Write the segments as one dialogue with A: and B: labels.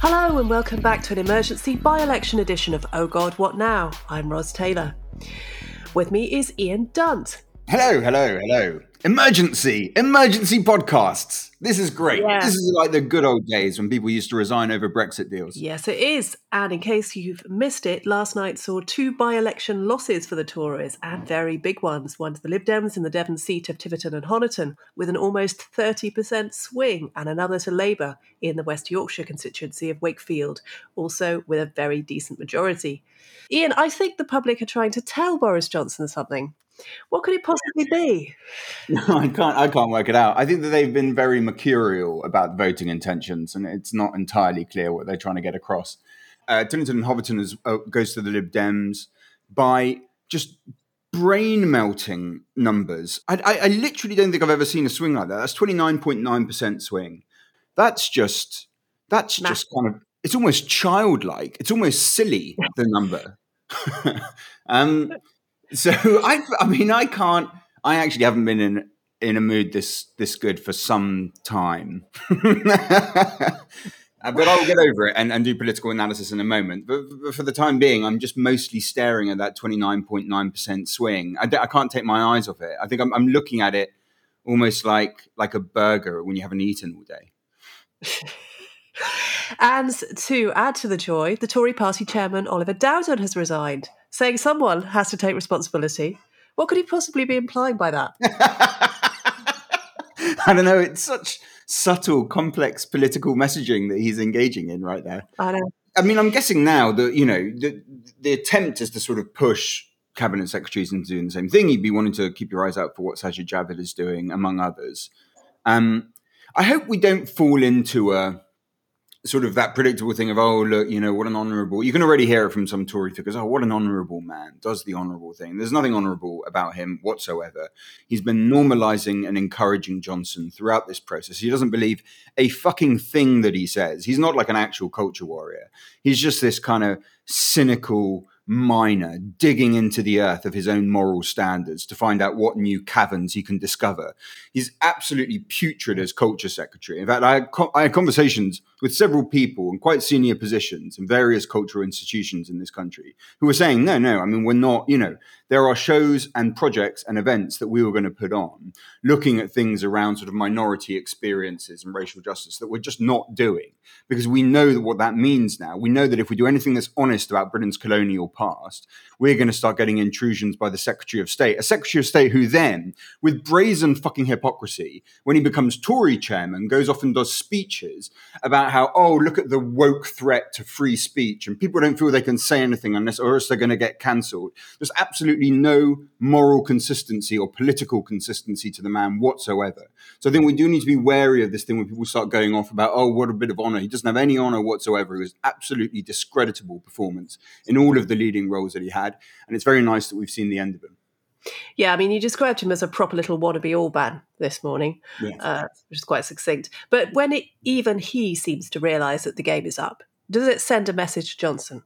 A: Hello and welcome back to an emergency by election edition of Oh God, What Now? I'm Ros Taylor. With me is Ian Dunt.
B: Hello, hello, hello. Emergency, emergency podcasts. This is great.
A: Yeah.
B: This is like the good old days when people used to resign over Brexit deals.
A: Yes, it is. And in case you've missed it, last night saw two by election losses for the Tories and very big ones. One to the Lib Dems in the Devon seat of Tiverton and Honiton with an almost 30% swing, and another to Labour in the West Yorkshire constituency of Wakefield, also with a very decent majority. Ian, I think the public are trying to tell Boris Johnson something. What could it possibly be?
B: No, I can't. I can't work it out. I think that they've been very mercurial about voting intentions, and it's not entirely clear what they're trying to get across. Uh, Tillington and Hoverton is, uh, goes to the Lib Dems by just brain melting numbers. I, I, I literally don't think I've ever seen a swing like that. That's twenty nine point nine percent swing. That's just that's just kind of it's almost childlike. It's almost silly the number. um, so I, I mean, I can't. I actually haven't been in in a mood this this good for some time. Uh, but I'll get over it and, and do political analysis in a moment. But, but for the time being, I'm just mostly staring at that 29.9% swing. I can't take my eyes off it. I think I'm, I'm looking at it almost like like a burger when you haven't eaten all day.
A: And to add to the joy, the Tory party chairman Oliver Dowden has resigned, saying someone has to take responsibility. What could he possibly be implying by that?
B: I don't know. It's such subtle, complex political messaging that he's engaging in right there.
A: I know.
B: I mean, I'm guessing now that you know the the attempt is to sort of push cabinet secretaries into doing the same thing. You'd be wanting to keep your eyes out for what Sajid Javid is doing, among others. Um, I hope we don't fall into a sort of that predictable thing of oh look, you know what an honourable. You can already hear it from some Tory figures. Oh, what an honourable man does the honourable thing. There's nothing honourable about him whatsoever. He's been normalising and encouraging Johnson throughout this process. He doesn't believe a fucking thing that he says. He's not like an actual culture warrior. He's just this kind of cynical miner digging into the earth of his own moral standards to find out what new caverns he can discover. He's absolutely putrid as culture secretary. In fact, I had, co- I had conversations with several people in quite senior positions in various cultural institutions in this country who were saying, no, no, I mean, we're not, you know, there are shows and projects and events that we were going to put on looking at things around sort of minority experiences and racial justice that we're just not doing because we know what that means now. We know that if we do anything that's honest about Britain's colonial past, we're going to start getting intrusions by the Secretary of State, a Secretary of State who then, with brazen fucking hypocrisy, when he becomes Tory chairman, goes off and does speeches about how, oh, look at the woke threat to free speech, and people don't feel they can say anything unless, or else they're going to get cancelled. There's absolutely no moral consistency or political consistency to the man whatsoever. So I think we do need to be wary of this thing when people start going off about, oh, what a bit of honour. He doesn't have any honour whatsoever. It was absolutely discreditable performance in all of the leading roles that he had. And it's very nice that we've seen the end of him.
A: Yeah, I mean, you described him as a proper little wannabe Orban this morning,
B: Yes.
A: uh, which is quite succinct. But when it, even he seems to realise that the game is up, does it send a message to Johnson?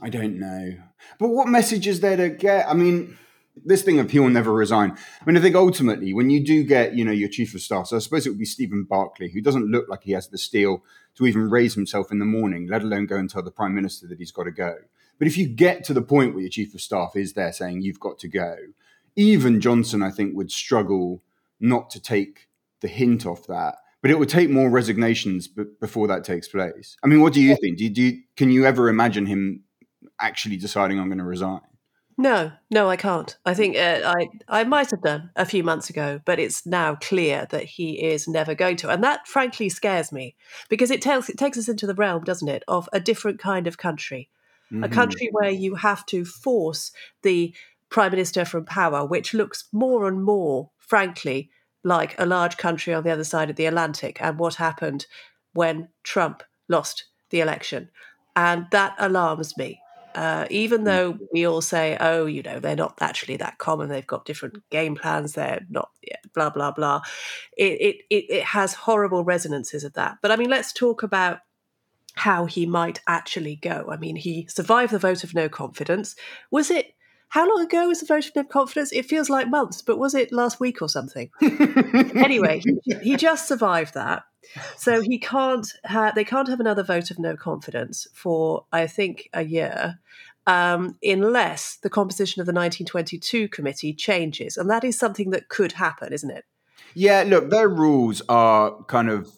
B: I don't know. But what message is there to get? I mean, this thing of he'll never resign. I mean, I think ultimately, when you do get, you know, your chief of staff, so I suppose it would be Stephen Barclay, who doesn't look like he has the steel to even raise himself in the morning, let alone go and tell the prime minister that he's got to go. But if you get to the point where your chief of staff is there saying you've got to go, even Johnson, I think, would struggle not to take the hint off that. But it would take more resignations b- before that takes place. I mean, what do you think? Do you, do you, can you ever imagine him actually deciding I'm going to resign?
A: No, no, I can't. I think uh, I I might have done a few months ago, but it's now clear that he is never going to, and that frankly scares me because it tells it takes us into the realm, doesn't it, of a different kind of country, a country where you have to force the prime minister from power, which looks more and more, frankly, like a large country on the other side of the Atlantic and what happened when Trump lost the election. And that alarms me. Uh, even though we all say, oh, you know, they're not actually that common, they've got different game plans, they're not, yeah, blah, blah, blah. It, it, it, it has horrible resonances of that. But I mean, let's talk about how he might actually go. I mean, he survived the vote of no confidence. Was it how long ago was the vote of no confidence? It feels like months, but was it last week or something? anyway, he, he, just survived that, so he can't. Ha- they can't have another vote of no confidence for I think a year, um, unless the composition of the 1922 committee changes, and that is something that could happen, isn't it?
B: Yeah, look, their rules are kind of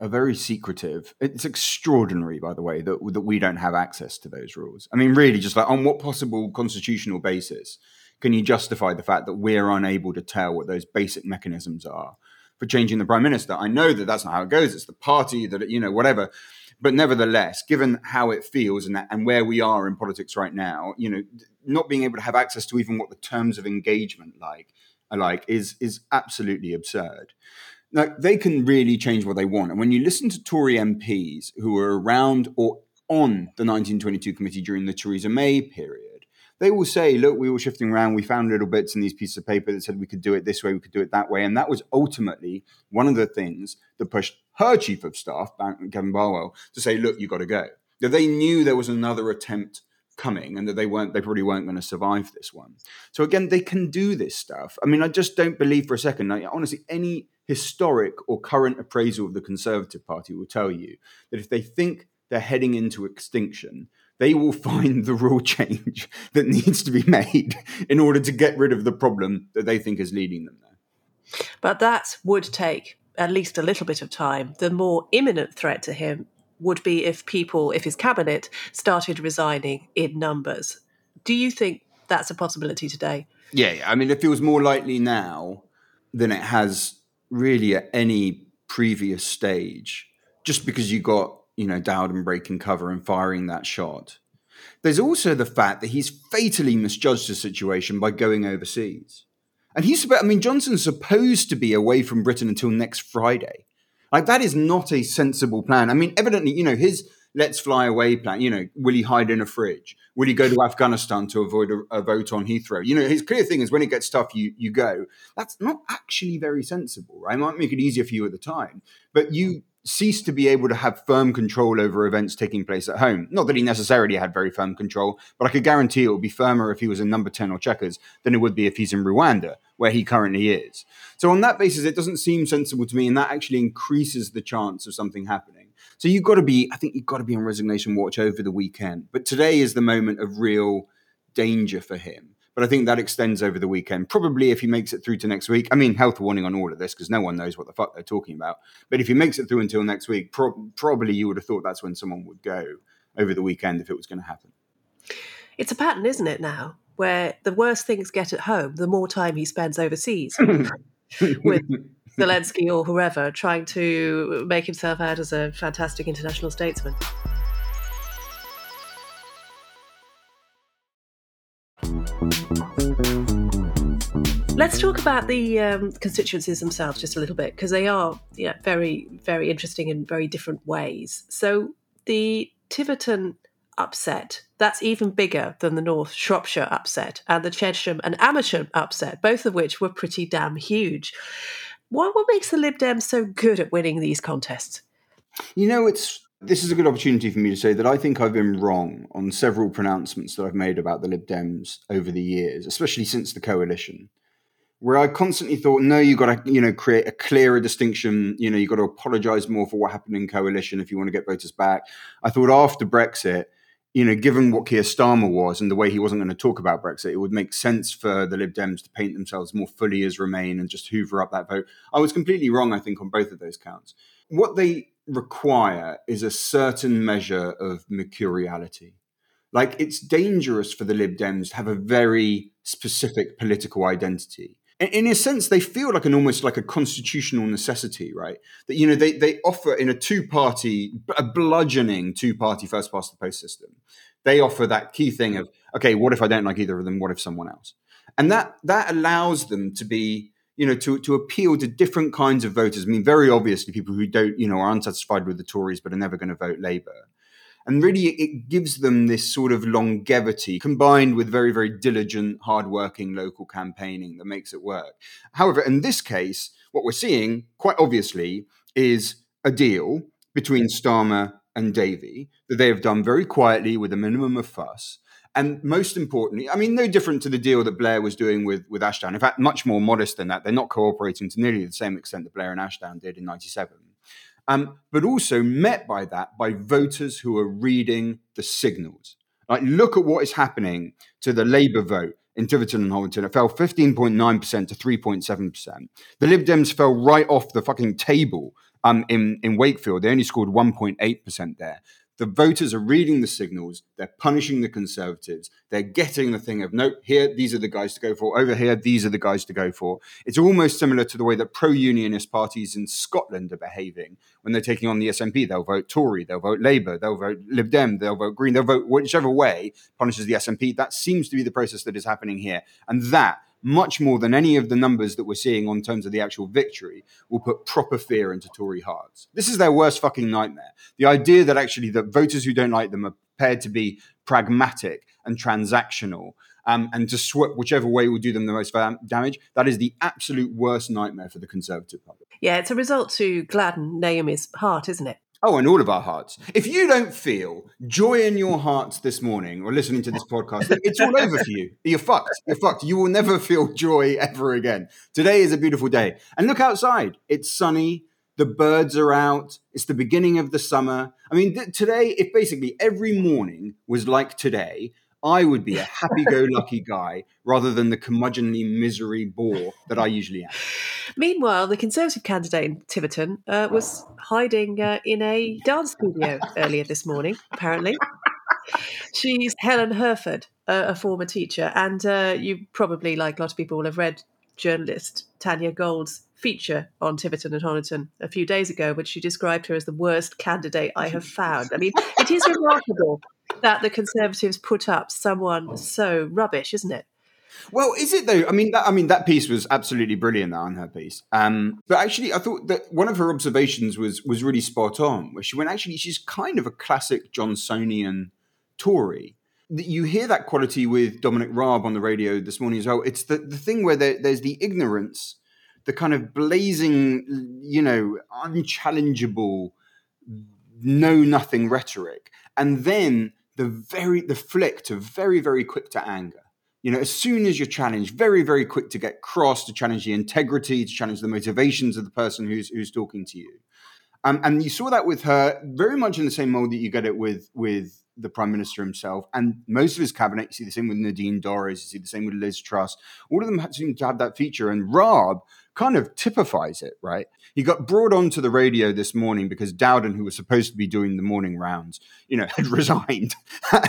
B: are very secretive. It's extraordinary, by the way, that that we don't have access to those rules. I mean, really, just like on what possible constitutional basis can you justify the fact that we're unable to tell what those basic mechanisms are for changing the prime minister? I know that that's not how it goes. It's the party that you know, whatever. But nevertheless, given how it feels and that, and where we are in politics right now, you know, not being able to have access to even what the terms of engagement like are like is is absolutely absurd. Now, they can really change what they want. And when you listen to Tory MPs who were around or on the 1922 committee during the Theresa May period, they will say, look, we were shifting around. We found little bits in these pieces of paper that said we could do it this way, we could do it that way. And that was ultimately one of the things that pushed her chief of staff, Gavin Barwell, to say, look, you got to go. That they knew there was another attempt coming and that they weren't they probably weren't going to survive this one so again they can do this stuff i mean i just don't believe for a second like, honestly any historic or current appraisal of the Conservative Party will tell you that if they think they're heading into extinction, they will find the rule change that needs to be made in order to get rid of the problem that they think is leading them there.
A: But that would take at least a little bit of time. The more imminent threat to him would be if people, if his cabinet started resigning in numbers. Do you think that's a possibility today?
B: Yeah, I mean, it feels more likely now than it has really at any previous stage, just because you got, you know, Dowden breaking cover and firing that shot. There's also the fact that he's fatally misjudged the situation by going overseas. And he's, about—I mean, Johnson's supposed to be away from Britain until next Friday. Like, that is not a sensible plan. I mean, evidently, you know, his let's fly away plan. You know, will he hide in a fridge? Will he go to Afghanistan to avoid a, a, vote on Heathrow? You know, his clear thing is when it gets tough, you you go. That's not actually very sensible, right? It might make it easier for you at the time, but you cease to be able to have firm control over events taking place at home. Not that he necessarily had very firm control, but I could guarantee it would be firmer if he was in number 10 or Chequers than it would be if he's in Rwanda, where he currently is. So, on that basis, it doesn't seem sensible to me, and that actually increases the chance of something happening. So you've got to be, I think you've got to be on resignation watch over the weekend. But today is the moment of real danger for him. But I think that extends over the weekend. Probably if he makes it through to next week. I mean, health warning on all of this because no one knows what the fuck they're talking about. But if he makes it through until next week, pro- probably you would have thought that's when someone would go over the weekend if it was going to happen.
A: It's a pattern, isn't it, now? Where the worse things get at home, the more time he spends overseas with Zelensky or whoever trying to make himself out as a fantastic international statesman. Let's talk about the um, constituencies themselves just a little bit because they are you know, very, very interesting in very different ways. So the Tiverton upset, that's even bigger than the North Shropshire upset and the Chesham and Amersham upset, both of which were pretty damn huge. What, what makes the Lib Dems so good at winning these contests?
B: You know, it's this is a good opportunity for me to say that I think I've been wrong on several pronouncements that I've made about the Lib Dems over the years, especially since the coalition. Where I constantly thought, no, you've got to, you know, create a clearer distinction. You know, you've got to apologise more for what happened in coalition if you want to get voters back. I thought after Brexit, you know, given what Keir Starmer was and the way he wasn't going to talk about Brexit, it would make sense for the Lib Dems to paint themselves more fully as Remain and just hoover up that vote. I was completely wrong, I think, on both of those counts. What they require is a certain measure of mercuriality. Like, it's dangerous for the Lib Dems to have a very specific political identity in a sense, they feel like an almost like a constitutional necessity, right? That you know they they offer in a two party, a bludgeoning two party first past the post system. They offer that key thing of okay, what if I don't like either of them? What if someone else? And that that allows them to be, you know, to to appeal to different kinds of voters. I mean, very obviously, people who don't, you know, are unsatisfied with the Tories but are never going to vote Labour. And really, it gives them this sort of longevity combined with very, very diligent, hardworking local campaigning that makes it work. However, in this case, what we're seeing, quite obviously, is a deal between Starmer and Davey that they have done very quietly with a minimum of fuss. And most importantly, I mean, no different to the deal that Blair was doing with, with Ashdown. In fact, much more modest than that. They're not cooperating to nearly the same extent that Blair and Ashdown did in 97. Um, but also met by that by voters who are reading the signals. Like, look at what is happening to the Labour vote in Tiverton and Hollington. It fell 15.9% to 3.7%. The Lib Dems fell right off the fucking table um, in, in Wakefield. They only scored 1.8% there. The voters are reading the signals. They're punishing the Conservatives. They're getting the thing of, nope, here, these are the guys to go for. Over here, these are the guys to go for. It's almost similar to the way that pro unionist parties in Scotland are behaving when they're taking on the SNP. They'll vote Tory, they'll vote Labour, they'll vote Lib Dem, they'll vote Green, they'll vote whichever way punishes the SNP. That seems to be the process that is happening here. And that much more than any of the numbers that we're seeing on terms of the actual victory, will put proper fear into Tory hearts. This is their worst fucking nightmare. The idea that actually the voters who don't like them are prepared to be pragmatic and transactional um, and to swap whichever way will do them the most damage. That is the absolute worst nightmare for the Conservative Party.
A: Yeah, it's a result to gladden Naomi's heart, isn't it?
B: Oh, and all of our hearts. If you don't feel joy in your hearts this morning or listening to this podcast, it's all over for you. You're fucked. You're fucked. You will never feel joy ever again. Today is a beautiful day. And look outside. It's sunny. The birds are out. It's the beginning of the summer. I mean, th- today, if basically every morning was like today, I would be a happy go lucky guy rather than the curmudgeonly misery bore that I usually am.
A: Meanwhile, the Conservative candidate in Tiverton uh, was hiding uh, in a dance studio earlier this morning, apparently. She's Helen Hurford, uh, a former teacher, and uh, you probably, like a lot of people, will have read journalist Tanya Gold's feature on Tiverton and Honiton a few days ago, which she described her as the worst candidate I have found. I mean, it is remarkable that the Conservatives put up someone so rubbish, isn't it?
B: Well, is it though? I mean, that, I mean that piece was absolutely brilliant. That on her piece, um, but actually, I thought that one of her observations was was really spot on. Where she went, actually, she's kind of a classic Johnsonian Tory. You hear that quality with Dominic Raab on the radio this morning as well. It's the the thing where there, there's the ignorance, the kind of blazing, you know, unchallengeable, know nothing rhetoric, and then the very the flick to very very quick to anger. You know as soon as you're challenged very very quick to get cross to challenge the integrity to challenge the motivations of the person who's who's talking to you. Um, and you saw that with her very much in the same mode that you get it with with the prime minister himself and most of his cabinet you see the same with nadine dorries you see the same with liz truss all of them seem to have that feature and Raab kind of typifies it, right? He got brought onto the radio this morning because Dowden, who was supposed to be doing the morning rounds, you know, had resigned.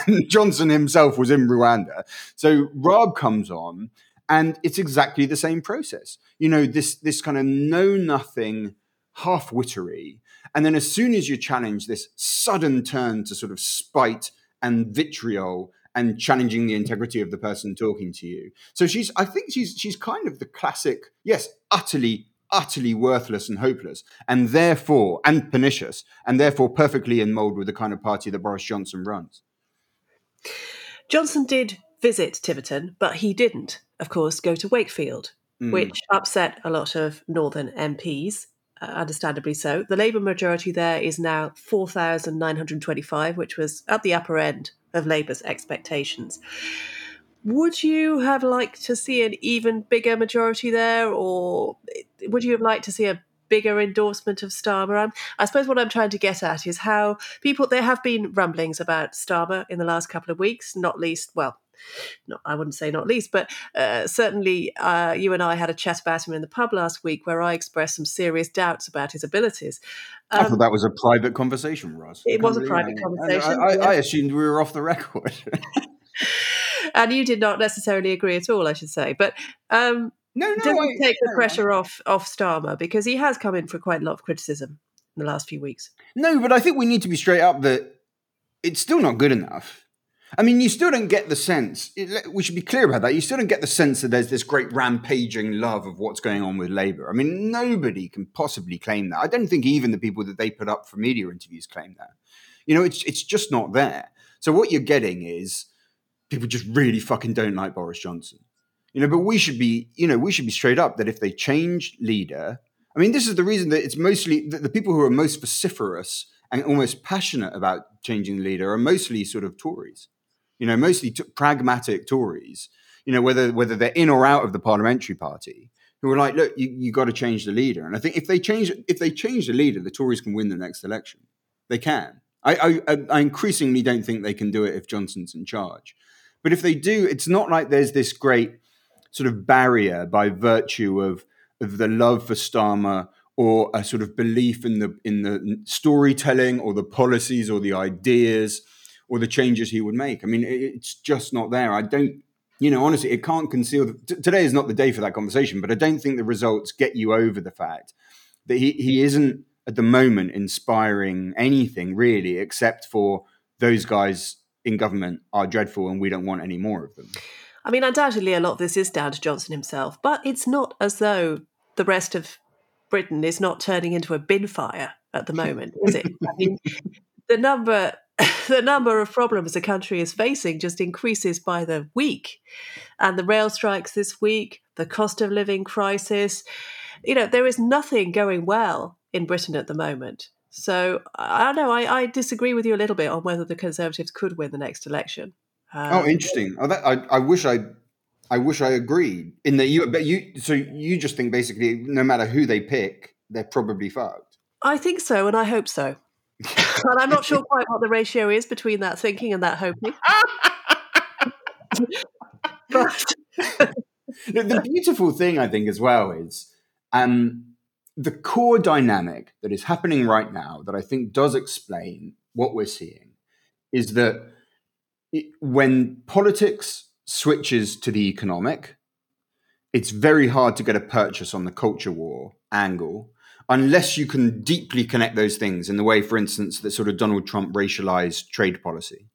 B: and Johnson himself was in Rwanda. So Raab comes on, and it's exactly the same process. You know, this this kind of know nothing, half wittery. And then as soon as you challenge this sudden turn to sort of spite and vitriol and challenging the integrity of the person talking to you. So she's, I think she's she's kind of the classic, yes, utterly, utterly worthless and hopeless, and therefore and pernicious, and therefore perfectly in mold with the kind of party that Boris Johnson runs.
A: Johnson did visit Tiverton, but he didn't, of course, go to Wakefield, mm. which upset a lot of Northern MPs. Uh, understandably so. The Labour majority there is now 4,925, which was at the upper end of Labour's expectations. Would you have liked to see an even bigger majority there, or would you have liked to see a bigger endorsement of Starmer? I'm, I suppose what I'm trying to get at is how people, there have been rumblings about Starmer in the last couple of weeks, not least, well, not, I wouldn't say not least, but uh, certainly uh, you and I had a chat about him in the pub last week where I expressed some serious doubts about his abilities.
B: Um, I thought um, that was a private conversation, Ros.
A: It was a private conversation.
B: I, I, I, assumed we were off the record.
A: and you did not necessarily agree at all, I should say. But um,
B: no, no,
A: doesn't I, take the pressure off off Starmer because he has come in for quite a lot of criticism in the last few weeks.
B: No, but I think we need to be straight up that it's still not good enough. I mean, you still don't get the sense, we should be clear about that. You still don't get the sense that there's this great rampaging love of what's going on with Labour. I mean, nobody can possibly claim that. I don't think even the people that they put up for media interviews claim that. You know, it's, it's just not there. So what you're getting is people just really fucking don't like Boris Johnson. You know, but we should be, you know, we should be straight up that if they change leader, I mean, this is the reason that it's mostly the, people who are most vociferous and almost passionate about changing the leader are mostly sort of Tories you know, mostly t- pragmatic Tories, you know, whether whether they're in or out of the parliamentary party, who are like, look, you, you got to change the leader. And I think if they change if they change the leader, the Tories can win the next election. They can. I, I, I increasingly don't think they can do it if Johnson's in charge. But if they do, it's not like there's this great sort of barrier by virtue of of the love for Starmer or a sort of belief in the in the storytelling or the policies or the ideas or the changes he would make. I mean, it's just not there. I don't, you know, honestly, it can't conceal. The, t- today is not the day for that conversation, but I don't think the results get you over the fact that he, he isn't at the moment inspiring anything really, except for those guys in government are dreadful and we don't want any more of them.
A: I mean, undoubtedly, a lot of this is down to Johnson himself, but it's not as though the rest of Britain is not turning into a bin fire at the moment, is it? I mean, the number the number of problems the country is facing just increases by the week. And the rail strikes this week, the cost of living crisis. You know, there is nothing going well in Britain at the moment. So I don't know. I, I disagree with you a little bit on whether the Conservatives could win the next election.
B: Um, oh, interesting. Oh, that, I, I wish I, I wish I agreed. In that you, but you, so you just think basically, no matter who they pick, they're probably fucked.
A: I think so, and I hope so but I'm not sure quite what the ratio is between that thinking and that hoping.
B: but the, beautiful thing, I think, as well, is um, the core dynamic that is happening right now that I think does explain what we're seeing is that it, when politics switches to the economic, it's very hard to get a purchase on the culture war angle unless you can deeply connect those things in the way, for instance, that sort of Donald Trump racialized trade policy.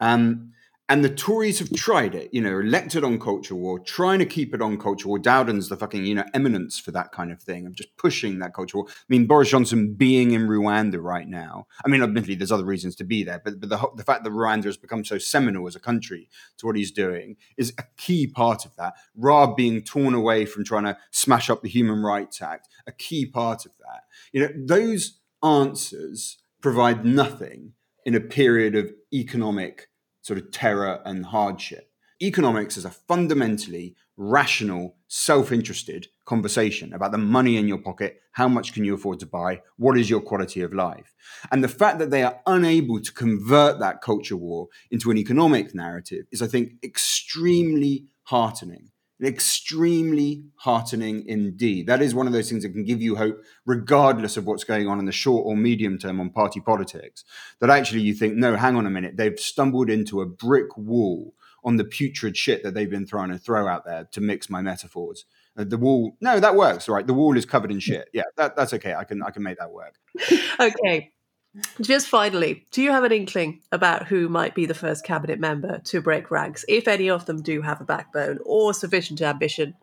B: Um, and the Tories have tried it, you know, elected on culture war, trying to keep it on culture war. Dowden's the fucking, you know, eminence for that kind of thing, of just pushing that culture war. I mean, Boris Johnson being in Rwanda right now. I mean, admittedly, there's other reasons to be there, but, but the, the fact that Rwanda has become so seminal as a country to what he's doing is a key part of that. Raab being torn away from trying to smash up the Human Rights Act, a key part of that. You know, those answers provide nothing in a period of economic sort of terror and hardship. Economics is a fundamentally rational, self interested conversation about the money in your pocket, how much can you afford to buy, what is your quality of life. And the fact that they are unable to convert that culture war into an economic narrative is, I think, extremely heartening extremely heartening indeed. That is one of those things that can give you hope, regardless of what's going on in the short or medium term on party politics. That actually you think, no, hang on a minute, they've stumbled into a brick wall on the putrid shit that they've been trying to throw out there to mix my metaphors. Uh, the wall, no, that works, right? The wall is covered in shit. Yeah, that, that's okay. I can I can make that work.
A: okay. Just finally, do you have an inkling about who might be the first cabinet member to break ranks, if any of them do have a backbone or sufficient ambition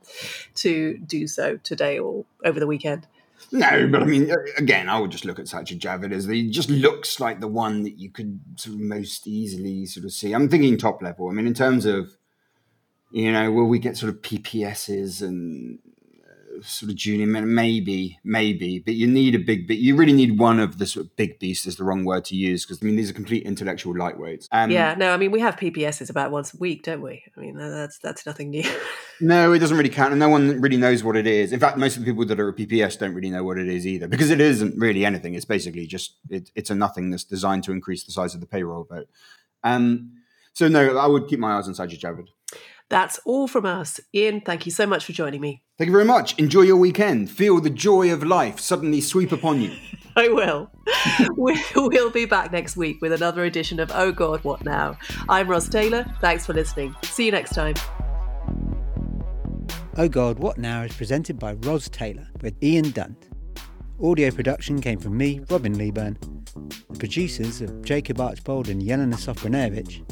A: to do so today or over the weekend?
B: No, but I mean, again, I would just look at Sajid Javid as he just looks like the one that you could sort of most easily sort of see. I'm thinking top level. I mean, in terms of, you know, will we get sort of PPSs and sort of junior maybe, maybe, but you need a big, but you really need one of the sort of big beasts is the wrong word to use because I mean these are complete intellectual lightweights.
A: Um, yeah, no, I mean we have PPSs about once a week, don't we? I mean that's that's nothing new.
B: no, it doesn't really count, and no one really knows what it is. In fact, most of the people that are a PPS don't really know what it is either because it isn't really anything. It's basically just it, it's a nothing that's designed to increase the size of the payroll vote. Um, so no, I would keep my eyes on Sajid Javid.
A: That's all from us. Ian, thank you so much for joining me.
B: Thank you very much. Enjoy your weekend. Feel the joy of life suddenly sweep upon you.
A: I will. we'll be back next week with another edition of Oh God, What Now? I'm Ros Taylor. Thanks for listening. See you next time.
C: Oh God, What Now is presented by Ros Taylor with Ian Dunt. Audio production came from me, Robin Leeburn. The producers of Jacob Archbold and Yelena Sofronevich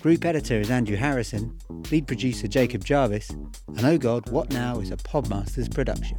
C: Group editor is Andrew Harrison, lead producer Jacob Jarvis, and Oh God, What Now is a Podmasters production.